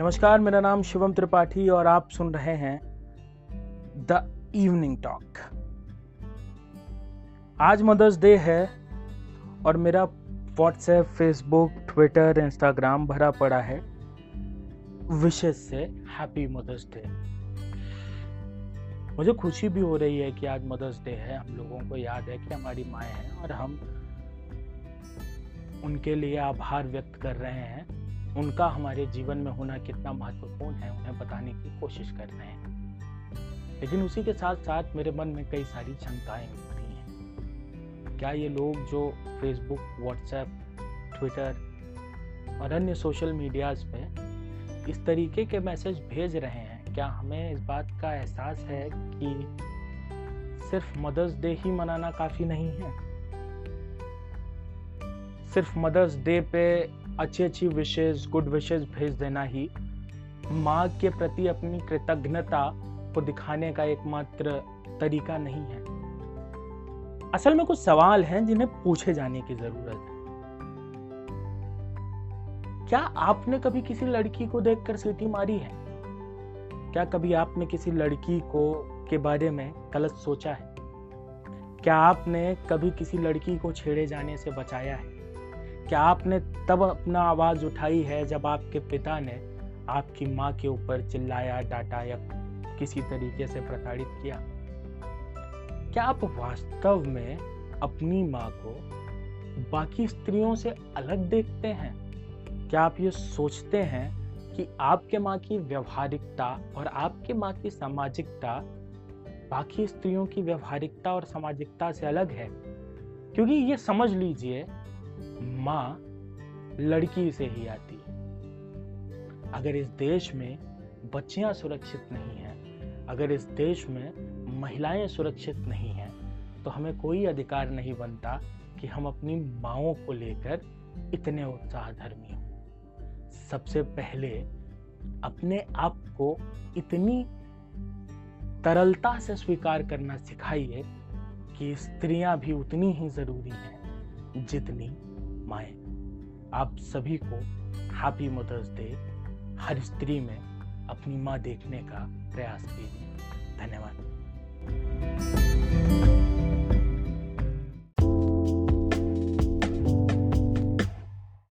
नमस्कार, मेरा नाम शिवम त्रिपाठी और आप सुन रहे हैं द इवनिंग टॉक। आज मदर्स डे है और मेरा व्हाट्सएप, फेसबुक, ट्विटर, इंस्टाग्राम भरा पड़ा है। विशेष से हैप्पी मदर्स डे। मुझे खुशी भी हो रही है कि आज मदर्स डे है। हम लोगों को याद है कि हमारी माएँ हैं और हम उनके लिए आभार व्यक्त कर रहे हैं। उनका हमारे जीवन में होना कितना महत्वपूर्ण है, उन्हें बताने की कोशिश कर रहे हैं। लेकिन उसी के साथ साथ मेरे मन में कई सारी शंकाएँ उठती हैं। क्या ये लोग जो फेसबुक व्हाट्सएप ट्विटर और अन्य सोशल मीडियाज पे इस तरीके के मैसेज भेज रहे हैं, क्या हमें इस बात का एहसास है कि सिर्फ़ मदर्स डे ही मनाना काफ़ी नहीं है? सिर्फ़ मदर्स डे पे अच्छी अच्छी विशेष गुड विशेष भेज देना ही। माँ के प्रति अपनी कृतज्ञता को दिखाने का एकमात्र तरीका नहीं है। असल में कुछ सवाल हैं जिन्हें पूछे जाने की ज़रूरत है। क्या आपने कभी किसी लड़की को देखकर सीटी मारी है? क्या कभी आपने किसी लड़की को, के बारे में गलत सोचा है? क्या आपने कभी किसी लड़की को छेड़े जाने से बचाया है? क्या आपने तब अपना आवाज़ उठाई है जब आपके पिता ने आपकी माँ के ऊपर चिल्लाया, डांटा या किसी तरीके से प्रताड़ित किया? क्या आप वास्तव में अपनी माँ को बाकी स्त्रियों से अलग देखते हैं? क्या आप ये सोचते हैं कि आपके माँ की व्यवहारिकता और आपके माँ की सामाजिकता बाकी स्त्रियों की व्यवहारिकता और सामाजिकता से अलग है? क्योंकि ये समझ लीजिए माँ लड़की से ही आती है। अगर इस देश में बच्चियाँ सुरक्षित नहीं हैं, अगर इस देश में महिलाएँ सुरक्षित नहीं हैं तो हमें कोई अधिकार नहीं बनता कि हम अपनी माओ को लेकर इतने उत्साह धर्मी हों। सबसे पहले अपने आप को इतनी तरलता से स्वीकार करना सिखाइए कि स्त्रियाँ भी उतनी ही ज़रूरी हैं जितनी माए। आप सभी को हैप्पी मदर्स डे हर स्त्री में अपनी माँ देखने का प्रयास कीजिए। धन्यवाद।